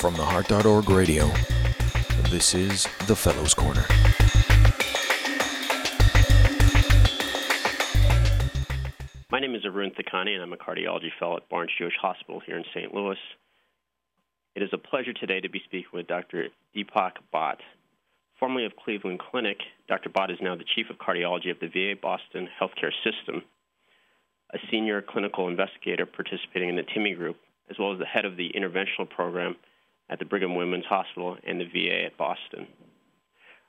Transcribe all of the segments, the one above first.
From the Heart.org radio, this is the Fellows Corner. My name is Arun Thakani, and I'm a cardiology fellow at Barnes Jewish Hospital here in St. Louis. It is a pleasure today to be speaking with Dr. Deepak Bhatt. Formerly of Cleveland Clinic, Dr. Bhatt is now the Chief of Cardiology of the VA Boston Healthcare System, a senior clinical investigator participating in the TIMI group, as well as the head of the interventional program at the Brigham Women's Hospital and the VA at Boston.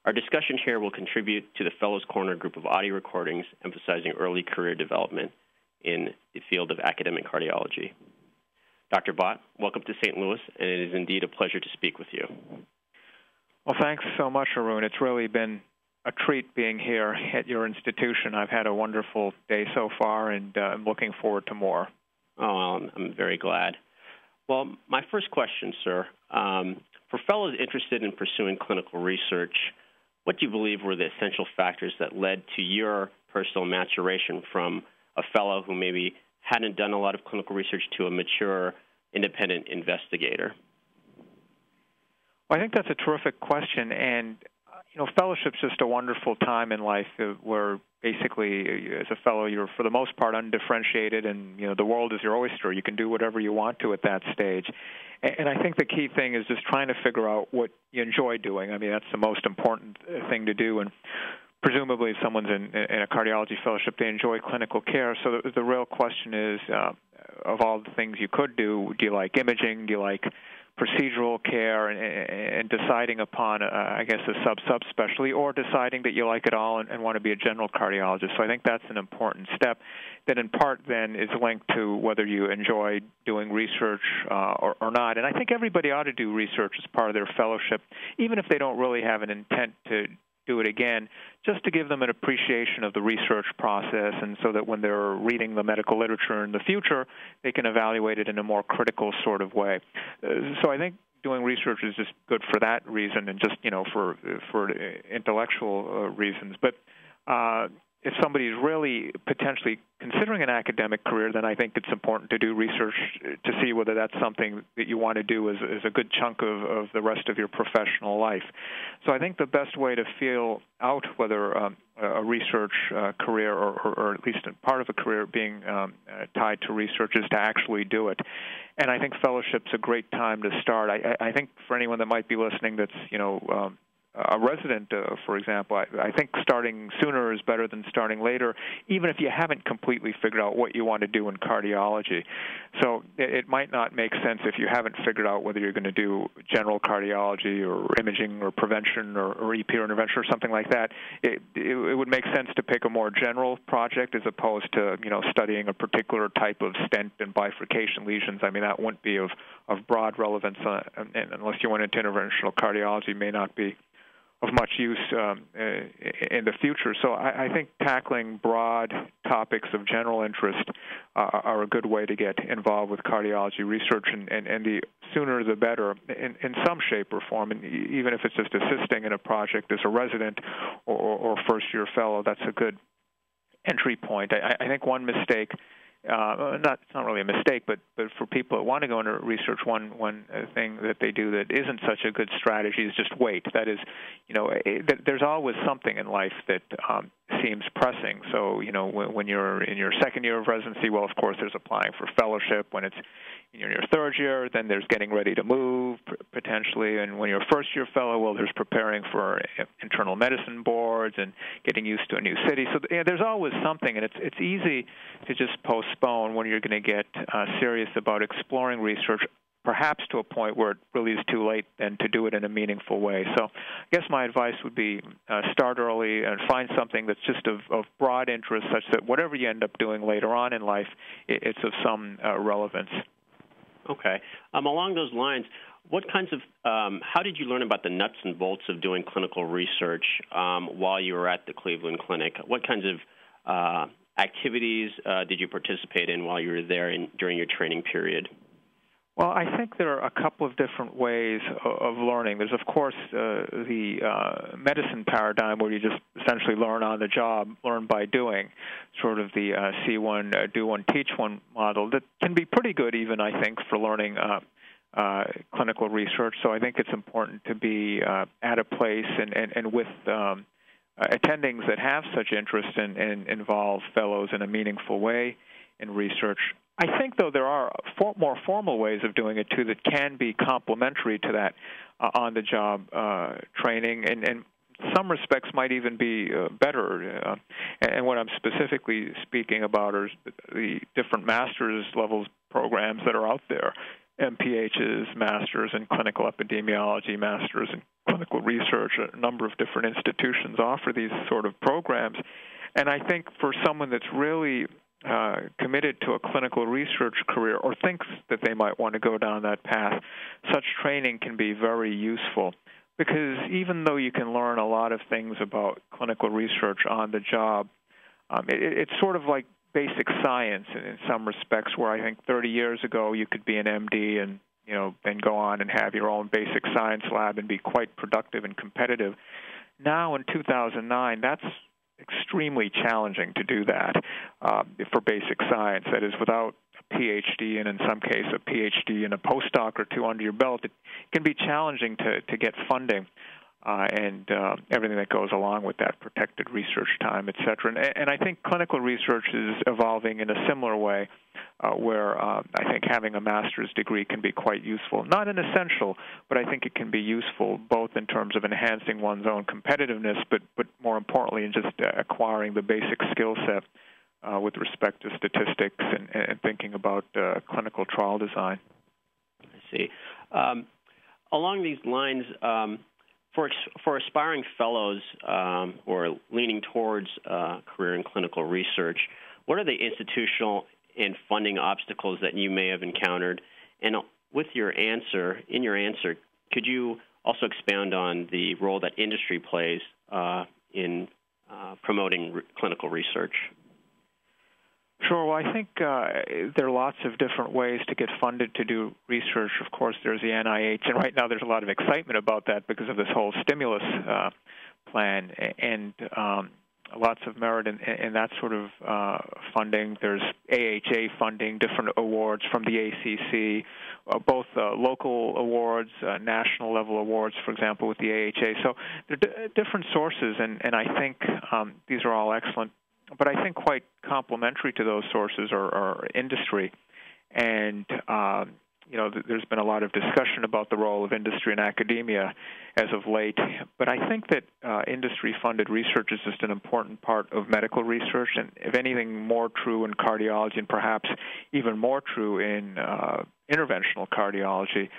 Our discussion here will contribute to the Fellows Corner group of audio recordings emphasizing early career development in the field of academic cardiology. Dr. Bhatt, welcome to St. Louis, and it is indeed a pleasure to speak with you. Well, thanks so much, Arun. It's really been a treat being here at your institution. I've had a wonderful day so far, and uh, I'm looking forward to more. Oh, well, I'm very glad. Well, my first question, sir, um, for fellows interested in pursuing clinical research, what do you believe were the essential factors that led to your personal maturation from a fellow who maybe hadn't done a lot of clinical research to a mature independent investigator? Well, I think that's a terrific question, and you know, fellowship's just a wonderful time in life uh, where basically, uh, as a fellow, you're for the most part undifferentiated, and you know, the world is your oyster. You can do whatever you want to at that stage. And I think the key thing is just trying to figure out what you enjoy doing. I mean, that's the most important uh, thing to do. And presumably, if someone's in, in a cardiology fellowship, they enjoy clinical care. So the, the real question is, uh, of all the things you could do, do you like imaging? Do you like procedural care and, and deciding upon, uh, I guess, a sub subspecialty, or deciding that you like it all and, and want to be a general cardiologist. So I think that's an important step that, in part, then is linked to whether you enjoy doing research uh, or, or not. And I think everybody ought to do research as part of their fellowship, even if they don't really have an intent to do it again, just to give them an appreciation of the research process, and so that when they're reading the medical literature in the future, they can evaluate it in a more critical sort of way. Uh, so I think doing research is just good for that reason, and just you know for for intellectual uh, reasons, but. Uh, if somebody is really potentially considering an academic career, then I think it's important to do research to see whether that's something that you want to do as, as a good chunk of, of the rest of your professional life. So I think the best way to feel out whether um, a research uh, career or, or, or, at least part of a career being um, uh, tied to research is to actually do it. And I think fellowship's a great time to start. I, I think for anyone that might be listening that's you know um, a resident, uh, for example, I, I think starting sooner is better than starting later, even if you haven't completely figured out what you want to do in cardiology. So it, it might not make sense if you haven't figured out whether you're going to do general cardiology or imaging or prevention or, or EP or intervention or something like that. It, it, it would make sense to pick a more general project as opposed to you know studying a particular type of stent and bifurcation lesions. I mean that wouldn't be of of broad relevance uh, unless you went into interventional cardiology. May not be of much use um, in the future. So I, I, think tackling broad topics of general interest uh, are a good way to get involved with cardiology research, and, and, and the sooner the better in, in some shape or form. And even if it's just assisting in a project as a resident or, or first year fellow, that's a good entry point. I, I think one mistake uh, not it's not really a mistake, but but for people that want to go into research, one one uh, thing that they do that isn't such a good strategy is just wait. That is, you know, it, there's always something in life that um, seems pressing. So you know, when, when you're in your second year of residency, well, of course, there's applying for fellowship. When it's in your third year, then there's getting ready to move potentially, and when you're a first year fellow, well, there's preparing for internal medicine boards and getting used to a new city. So you know, there's always something, and it's it's easy to just postpone when you're going to get uh, serious about exploring research perhaps to a point where it really is too late and to do it in a meaningful way. So I guess my advice would be uh, start early and find something that's just of, of broad interest such that whatever you end up doing later on in life, it, it's of some uh, relevance. Okay. Um, along those lines, what kinds of um, how did you learn about the nuts and bolts of doing clinical research um, while you were at the Cleveland Clinic? What kinds of uh, activities uh, did you participate in while you were there in, during your training period? Well, I think there are a couple of different ways of learning. There's, of course, uh, the uh, medicine paradigm where you just essentially learn on the job, learn by doing, sort of the uh, see one, uh, do one, teach one model that can be pretty good, even I think, for learning uh, uh, clinical research. So I think it's important to be at a place and, and, and with um, attendings that have such interest and, and involve fellows in a meaningful way in research. I think, though, there are for, more formal ways of doing it too that can be complementary to that uh, on-the-job uh, training, and, and some respects might even be uh, better. Uh, and what I'm specifically speaking about are the different master's levels programs that are out there. MPHs, masters in clinical epidemiology, masters in clinical research. A number of different institutions offer these sort of programs. And I think for someone that's really uh, committed to a clinical research career or thinks that they might want to go down that path, such training can be very useful. Because even though you can learn a lot of things about clinical research on the job, um, it, it's sort of like basic science in, in some respects, where I think 30 years ago you could be an MD and you know then go on and have your own basic science lab and be quite productive and competitive. Now in 2009, that's extremely challenging to do that uh, for basic science. That is, without a PhD and in some case a PhD and a postdoc or two under your belt, it can be challenging to to get funding uh, and uh, everything that goes along with that, protected research time, et cetera. And, and I think clinical research is evolving in a similar way, uh, where uh, I think having a master's degree can be quite useful. Not an essential, but I think it can be useful both in terms of enhancing one's own competitiveness, but, but more importantly, in just uh, acquiring the basic skill set uh, with respect to statistics and, and thinking about clinical trial design. I see. Um, along these lines, um, for for aspiring fellows um, or leaning towards uh, career in clinical research, what are the institutional and funding obstacles that you may have encountered? And with your answer, in your answer, could you also expound on the role that industry plays uh, in uh, promoting re- clinical research? Sure. Well, I think uh, there are lots of different ways to get funded to do research. Of course, there's the NIH, and right now there's a lot of excitement about that because of this whole stimulus uh, plan and um, lots of merit in, in that sort of uh, funding. There's AHA funding, different awards from the ACC, uh, both uh, local awards, uh, national level awards, for example, with the AHA. So there are d- different sources, and, and I think um, these are all excellent but I think quite complementary to those sources are, are industry, and um, you know th- there's been a lot of discussion about the role of industry and academia as of late. But I think that uh, industry-funded research is just an important part of medical research, and if anything, more true in cardiology, and perhaps even more true in uh, interventional cardiology.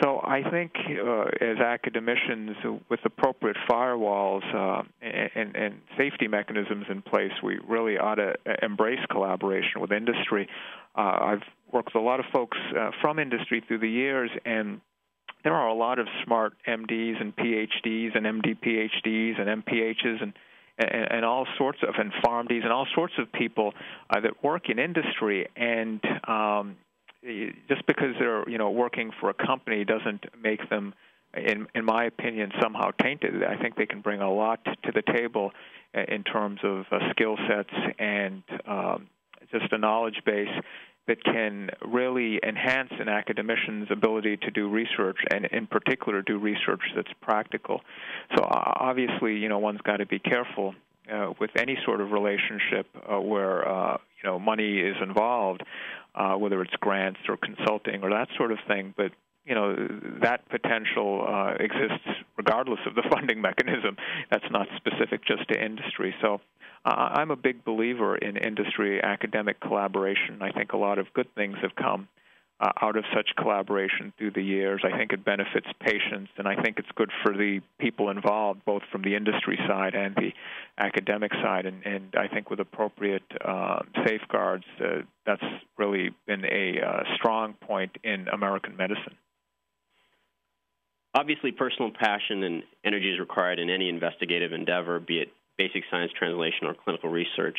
So I think uh, as academicians, with appropriate firewalls uh, and, and, safety mechanisms in place, we really ought to embrace collaboration with industry. Uh, I've worked with a lot of folks uh, from industry through the years, and there are a lot of smart MDs and PhDs and MD PhDs and MPHs and and, and all sorts of and PharmDs and all sorts of people uh, that work in industry and um, just because they're you know working for a company doesn't make them in in my opinion somehow tainted. I think they can bring a lot to the table in terms of uh, skill sets and um, just a knowledge base that can really enhance an academician's ability to do research and in particular do research that's practical. So obviously you know one's got to be careful uh, with any sort of relationship uh, where uh, you know money is involved uh, whether it's grants or consulting or that sort of thing. But you know that potential uh, exists regardless of the funding mechanism. That's not specific just to industry. So uh, I'm a big believer in industry academic collaboration. I think a lot of good things have come uh, out of such collaboration through the years. I think it benefits patients, and I think it's good for the people involved, both from the industry side and the academic side. And, and I think with appropriate uh, safeguards, uh, that's really been a uh, strong point in American medicine. Obviously, personal passion and energy is required in any investigative endeavor, be it basic science translation or clinical research.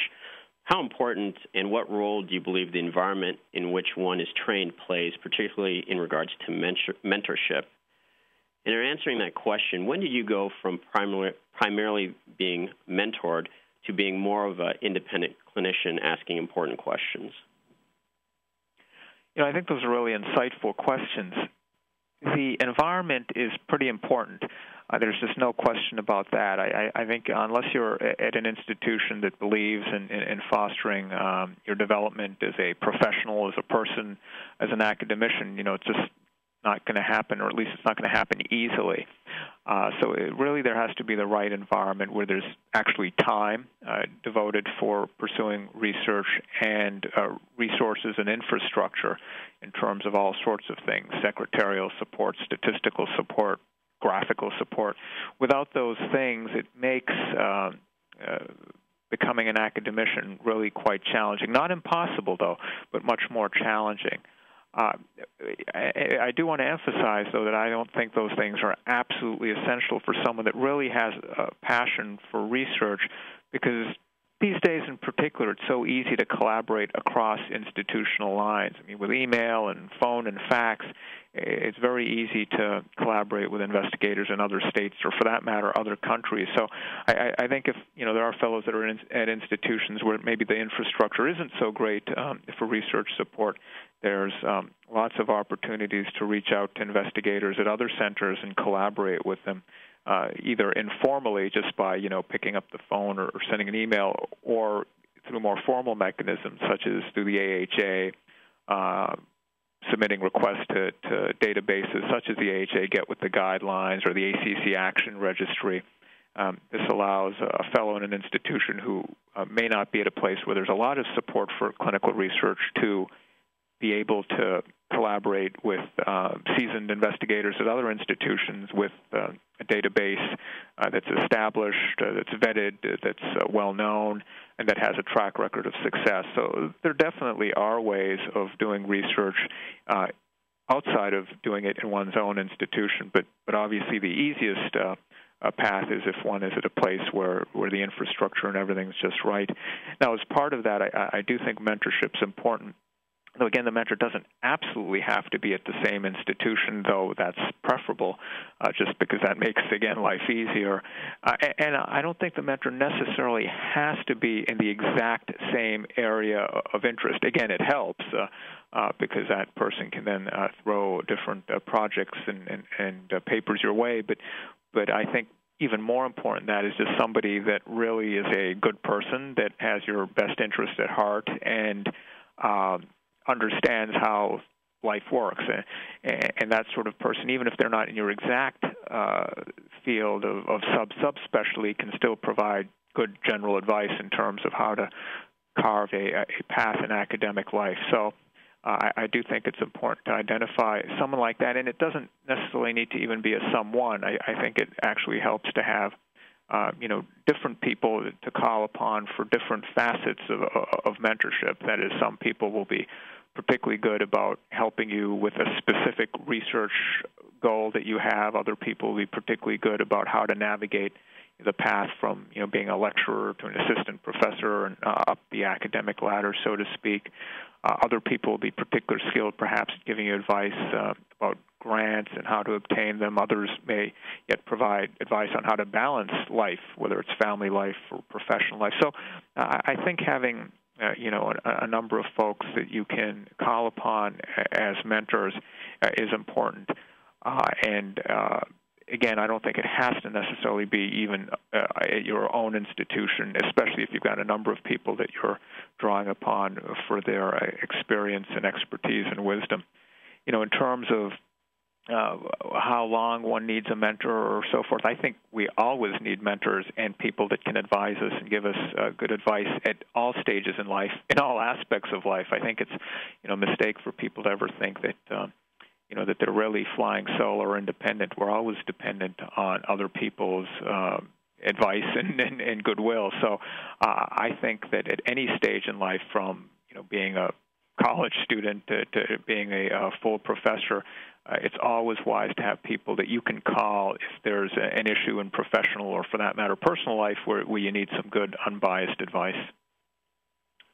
How important and what role do you believe the environment in which one is trained plays, particularly in regards to mentor- mentorship? And in answering that question, when did you go from primarily, primarily being mentored to being more of an independent clinician asking important questions? You know, I think those are really insightful questions. the environment is pretty important. Uh, there's just no question about that. I, I, I think unless you're at an institution that believes in, in, in fostering um, your development as a professional, as a person, as an academician, you know, it's just not going to happen, or at least it's not going to happen easily. Uh, so it, really, there has to be the right environment where there's actually time uh, devoted for pursuing research and uh, resources and infrastructure in terms of all sorts of things: secretarial support, statistical support, graphical support. Without those things, it makes uh, uh, becoming an academician really quite challenging. Not impossible, though, but much more challenging. Uh, I, I do want to emphasize, though, that I don't think those things are absolutely essential for someone that really has a passion for research, because these days in particular, it's so easy to collaborate across institutional lines. I mean, with email and phone and fax, it's very easy to collaborate with investigators in other states, or for that matter, other countries. So, I, I think if you know there are fellows that are in, at institutions where maybe the infrastructure isn't so great um, for research support, there's um, lots of opportunities to reach out to investigators at other centers and collaborate with them uh, either informally, just by you know picking up the phone or, or sending an email, or through more formal mechanisms such as through the AHA, uh, submitting requests to, to databases such as the AHA Get with the Guidelines or the ACC Action Registry. Um, this allows a fellow in an institution who uh, may not be at a place where there's a lot of support for clinical research to be able to collaborate with uh, seasoned investigators at other institutions with uh, database uh, that's established, uh, that's vetted, uh, that's uh, well known, and that has a track record of success. So there definitely are ways of doing research outside of doing it in one's own institution, but but obviously the easiest. Uh, path is if one is at a place where, where the infrastructure and everything's just right. Now, as part of that, I, I do think mentorship's important Though again, the mentor doesn't absolutely have to be at the same institution, though that's preferable, uh, just because that makes again life easier. Uh, and I don't think the mentor necessarily has to be in the exact same area of interest. Again, it helps uh, uh, because that person can then uh, throw different uh, projects and and, and papers your way. But but I think even more important that is just somebody that really is a good person that has your best interest at heart and. Uh, understands how life works, and, and that sort of person, even if they're not in your exact uh, field of, of sub subspecialty, can still provide good general advice in terms of how to carve a, a path in academic life. So. Uh, I, I do think it's important to identify someone like that, and it doesn't necessarily need to even be a someone. I, I think it actually helps to have uh, you know different people to call upon for different facets of, of mentorship. That is, some people will be particularly good about helping you with a specific research goal that you have. Other people will be particularly good about how to navigate the path from you know being a lecturer to an assistant professor and uh, up the academic ladder, so to speak. Uh, other people will be particularly skilled, perhaps, giving you advice uh, about grants and how to obtain them. Others may yet provide advice on how to balance life, whether it's family life or professional life. So, uh, I think having uh, you know a, a, number of folks that you can call upon as mentors uh, is important. Uh, and uh, again, I don't think it has to necessarily be even uh, at your own institution, especially if you've got a number of people that you're drawing upon for their experience and expertise and wisdom. You know, in terms of uh, how long one needs a mentor or so forth. I think we always need mentors and people that can advise us and give us uh, good advice at all stages in life, in all aspects of life. I think it's you know a mistake for people to ever think that uh, you know that they're really flying solo or independent. We're always dependent on other people's. Uh, advice and, and, and goodwill. So uh, I think that at any stage in life, from you know being a college student to, to being a, a full professor, uh, it's always wise to have people that you can call if there's a, an issue in professional or, for that matter, personal life where, where you need some good, unbiased advice.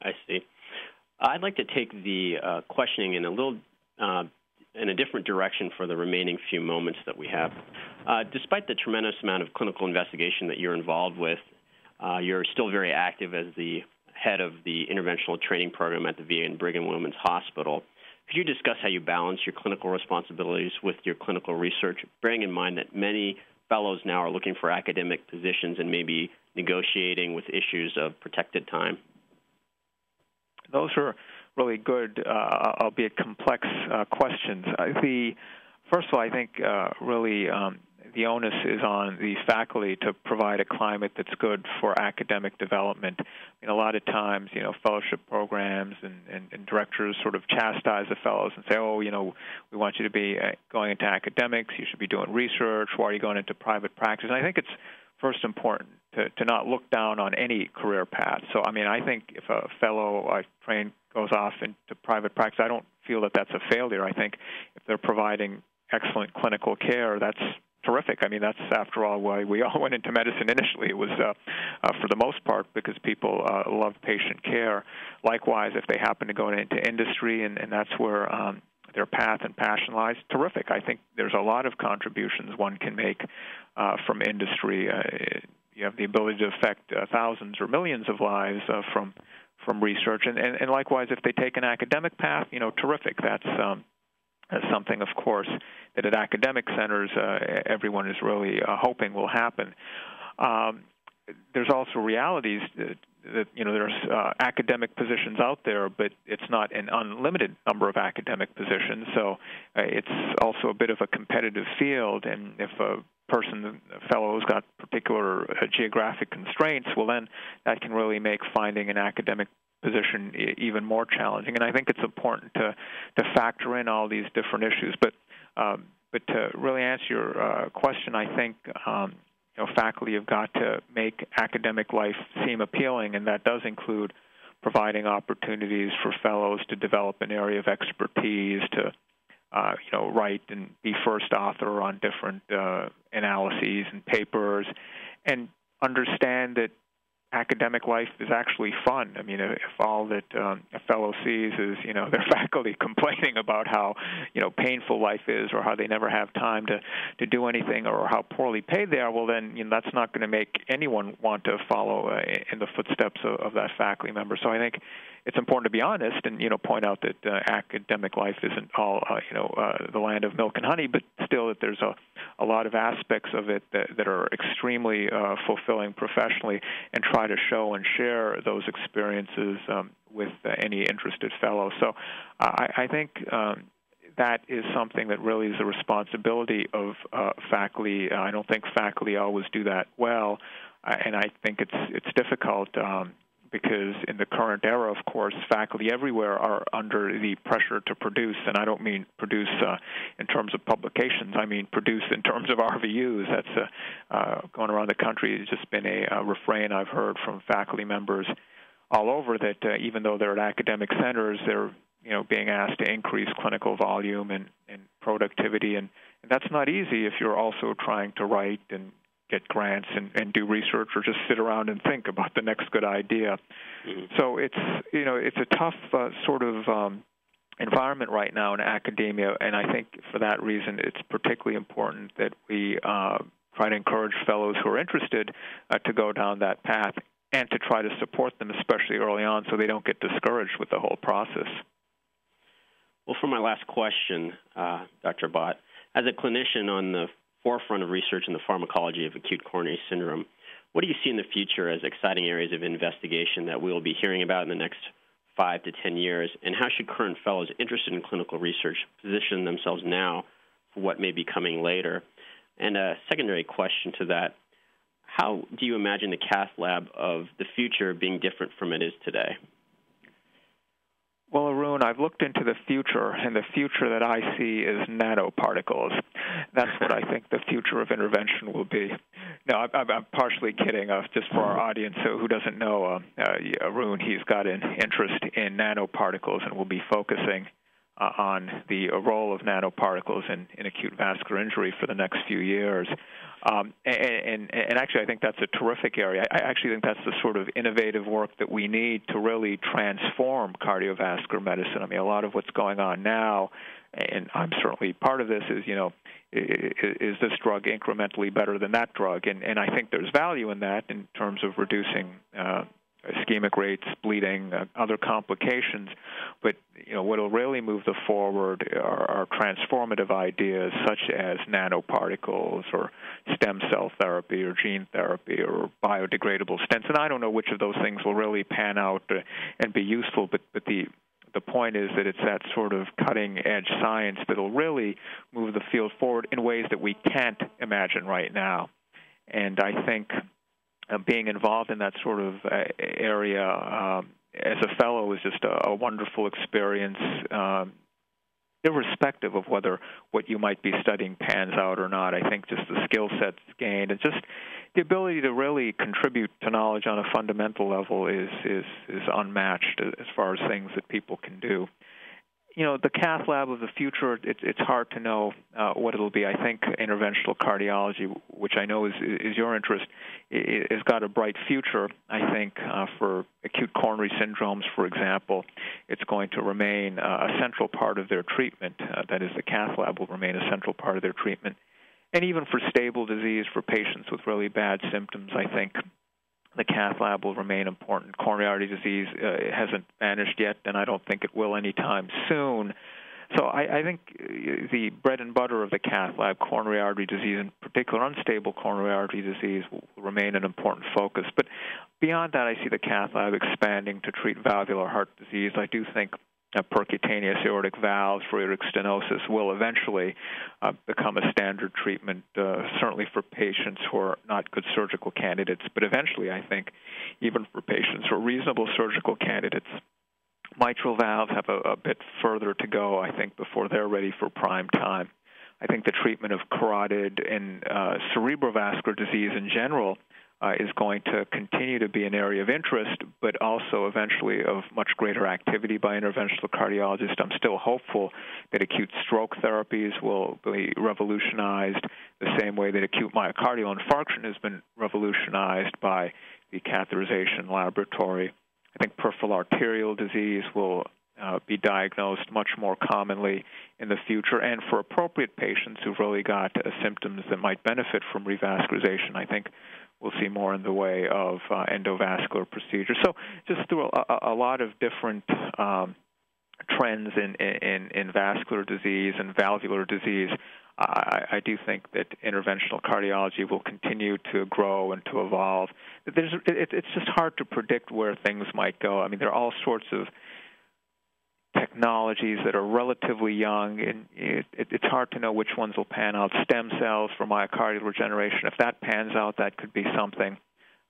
I see. I'd like to take the uh, questioning in a little uh, in a different direction for the remaining few moments that we have. Uh, despite the tremendous amount of clinical investigation that you're involved with, uh, you're still very active as the head of the interventional training program at the VA and Brigham Women's Hospital. Could you discuss how you balance your clinical responsibilities with your clinical research, bearing in mind that many fellows now are looking for academic positions and maybe negotiating with issues of protected time? Those are really good, uh, albeit complex uh, questions. The first of all, I think uh, really um, the onus is on the faculty to provide a climate that's good for academic development. I mean, a lot of times, you know, fellowship programs and, and, and directors sort of chastise the fellows and say, oh, you know, we want you to be uh, going into academics, you should be doing research, why are you going into private practice? And I think it's first important to, to not look down on any career path. So, I mean, I think if a fellow I train goes off into private practice, I don't feel that that's a failure. I think if they're providing excellent clinical care, that's terrific. I mean, that's after all why we all went into medicine initially. It was, uh, uh, for the most part, because people uh, love patient care. Likewise, if they happen to go into industry and, and that's where um, their path and passion lies, terrific. I think there's a lot of contributions one can make uh, from industry. Uh, you have the ability to affect uh, thousands or millions of lives uh, from from research, and, and and likewise, if they take an academic path, you know, terrific. That's um, something, of course, that at academic centers uh, everyone is really uh, hoping will happen. Um, there's also realities that, that you know there's uh, academic positions out there, but it's not an unlimited number of academic positions. So uh, it's also a bit of a competitive field, and if a person, a fellow, has got particular uh, geographic constraints, well, then that can really make finding an academic position even more challenging. And I think it's important to to factor in all these different issues. But um, but to really answer your uh, question, I think um, you know faculty have got to make academic life seem appealing, and that does include providing opportunities for fellows to develop an area of expertise to uh, you know write and be first author on different uh, analyses and papers and understand that academic life is actually fun. I mean, if all that um, a fellow sees is you know their faculty complaining about how you know painful life is, or how they never have time to to do anything, or how poorly paid they are, well then you know that's not going to make anyone want to follow uh, in the footsteps of, of that faculty member. So I think it's important to be honest and you know point out that uh, academic life isn't all uh, you know uh, the land of milk and honey, but still that there's a a lot of aspects of it that, that are extremely uh, fulfilling professionally, and try to show and share those experiences um, with uh, any interested fellow. So I, I think. Um, that is something that really is a responsibility of uh, faculty. I don't think faculty always do that well, uh, and I think it's it's difficult. Um, because in the current era, of course, faculty everywhere are under the pressure to produce, and I don't mean produce uh, in terms of publications. I mean produce in terms of RVUs. That's uh, uh, going around the country. It's just been a, a refrain I've heard from faculty members all over that uh, even though they're at academic centers, they're you know being asked to increase clinical volume and, and productivity, and, and that's not easy if you're also trying to write and get grants and, and do research or just sit around and think about the next good idea. Mm-hmm. So it's you know it's a tough uh, sort of um, environment right now in academia, and I think for that reason it's particularly important that we uh, try to encourage fellows who are interested uh, to go down that path and to try to support them, especially early on, so they don't get discouraged with the whole process. Well, for my last question, uh, Dr. Bhatt, as a clinician on the forefront of research in the pharmacology of acute coronary syndrome. What do you see in the future as exciting areas of investigation that we will be hearing about in the next five to ten years? And how should current fellows interested in clinical research position themselves now for what may be coming later? And a secondary question to that how do you imagine the cath lab of the future being different from it is today? Well, Arun, I've looked into the future, and the future that I see is nanoparticles. That's what I think the future of intervention will be. No, I'm, I'm partially kidding. Uh, just for our audience who doesn't know, uh, uh, Arun, he's got an interest in nanoparticles and will be focusing uh, on the role of nanoparticles in, in acute vascular injury for the next few years. Um, and, and, and, actually, I think that's a terrific area. I actually think that's the sort of innovative work that we need to really transform cardiovascular medicine. I mean, a lot of what's going on now, and I'm certainly part of this, is you know, is this drug incrementally better than that drug? And, and I think there's value in that in terms of reducing uh, ischemic rates, bleeding, uh, other complications. But you know what will really move the forward are, are transformative ideas such as nanoparticles or stem cell therapy or gene therapy or biodegradable stents. And I don't know which of those things will really pan out uh, and be useful, but but the the point is that it's that sort of cutting edge science that'll really move the field forward in ways that we can't imagine right now. And I think uh, being involved in that sort of uh, area um, as a fellow is just a, a wonderful experience. Um, irrespective of whether what you might be studying pans out or not, I think just the skill sets gained and just the ability to really contribute to knowledge on a fundamental level is is is unmatched as far as things that people can do you know, the cath lab of the future, it, it's hard to know uh, what it'll be. I think interventional cardiology, which I know is, is your interest, has got a bright future. I think uh, for acute coronary syndromes, for example, it's going to remain uh, a central part of their treatment. Uh, that is, the cath lab will remain a central part of their treatment. And even for stable disease, for patients with really bad symptoms, I think the cath lab will remain important. Coronary artery disease uh, hasn't vanished yet, and I don't think it will anytime soon. So I, I think uh, the bread and butter of the cath lab, coronary artery disease, in particular unstable coronary artery disease, will remain an important focus. But beyond that, I see the cath lab expanding to treat valvular heart disease. I do think percutaneous aortic valves for aortic stenosis will eventually uh, become a standard treatment, uh, certainly for patients who are not good surgical candidates, but eventually, I think, even for patients who are reasonable surgical candidates. Mitral valves have a, a bit further to go, I think, before they're ready for prime time. I think the treatment of carotid and uh, cerebrovascular disease in general uh, is going to continue to be an area of interest, but also eventually of much greater activity by interventional cardiologists. I'm still hopeful that acute stroke therapies will be revolutionized the same way that acute myocardial infarction has been revolutionized by the catheterization laboratory. I think peripheral arterial disease will uh, be diagnosed much more commonly in the future. And for appropriate patients who've really got uh, symptoms that might benefit from revascularization, I think we'll see more in the way of uh, endovascular procedures. So just through a, a lot of different um, trends in, in, in vascular disease and valvular disease, I, I do think that interventional cardiology will continue to grow and to evolve. There's, it, it's just hard to predict where things might go. I mean, there are all sorts of technologies that are relatively young, and it, it, it's hard to know which ones will pan out. Stem cells for myocardial regeneration, if that pans out, that could be something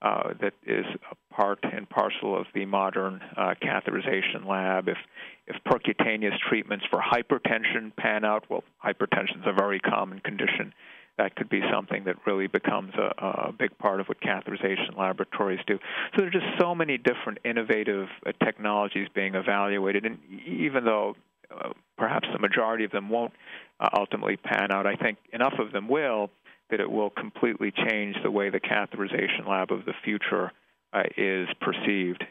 uh, that is a part and parcel of the modern uh, catheterization lab. If if percutaneous treatments for hypertension pan out, well, hypertension is a very common condition that could be something that really becomes a, a big part of what catheterization laboratories do. So there are just so many different innovative uh, technologies being evaluated, and even though uh, perhaps the majority of them won't uh, ultimately pan out, I think enough of them will that it will completely change the way the catheterization lab of the future uh, is perceived.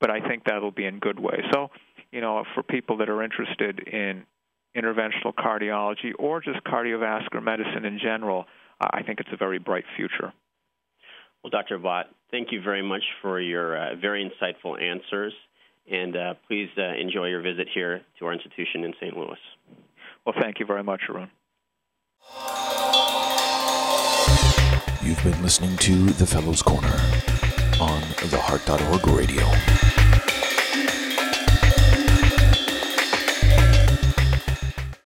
But I think that'll be in good way. So, you know, for people that are interested in interventional cardiology or just cardiovascular medicine in general, I think it's a very bright future. Well, Dr. Bhatt, thank you very much for your uh, very insightful answers, and uh, please uh, enjoy your visit here to our institution in St. Louis. Well, thank you very much, Arun. You've been listening to The Fellows Corner on the Heart.org radio.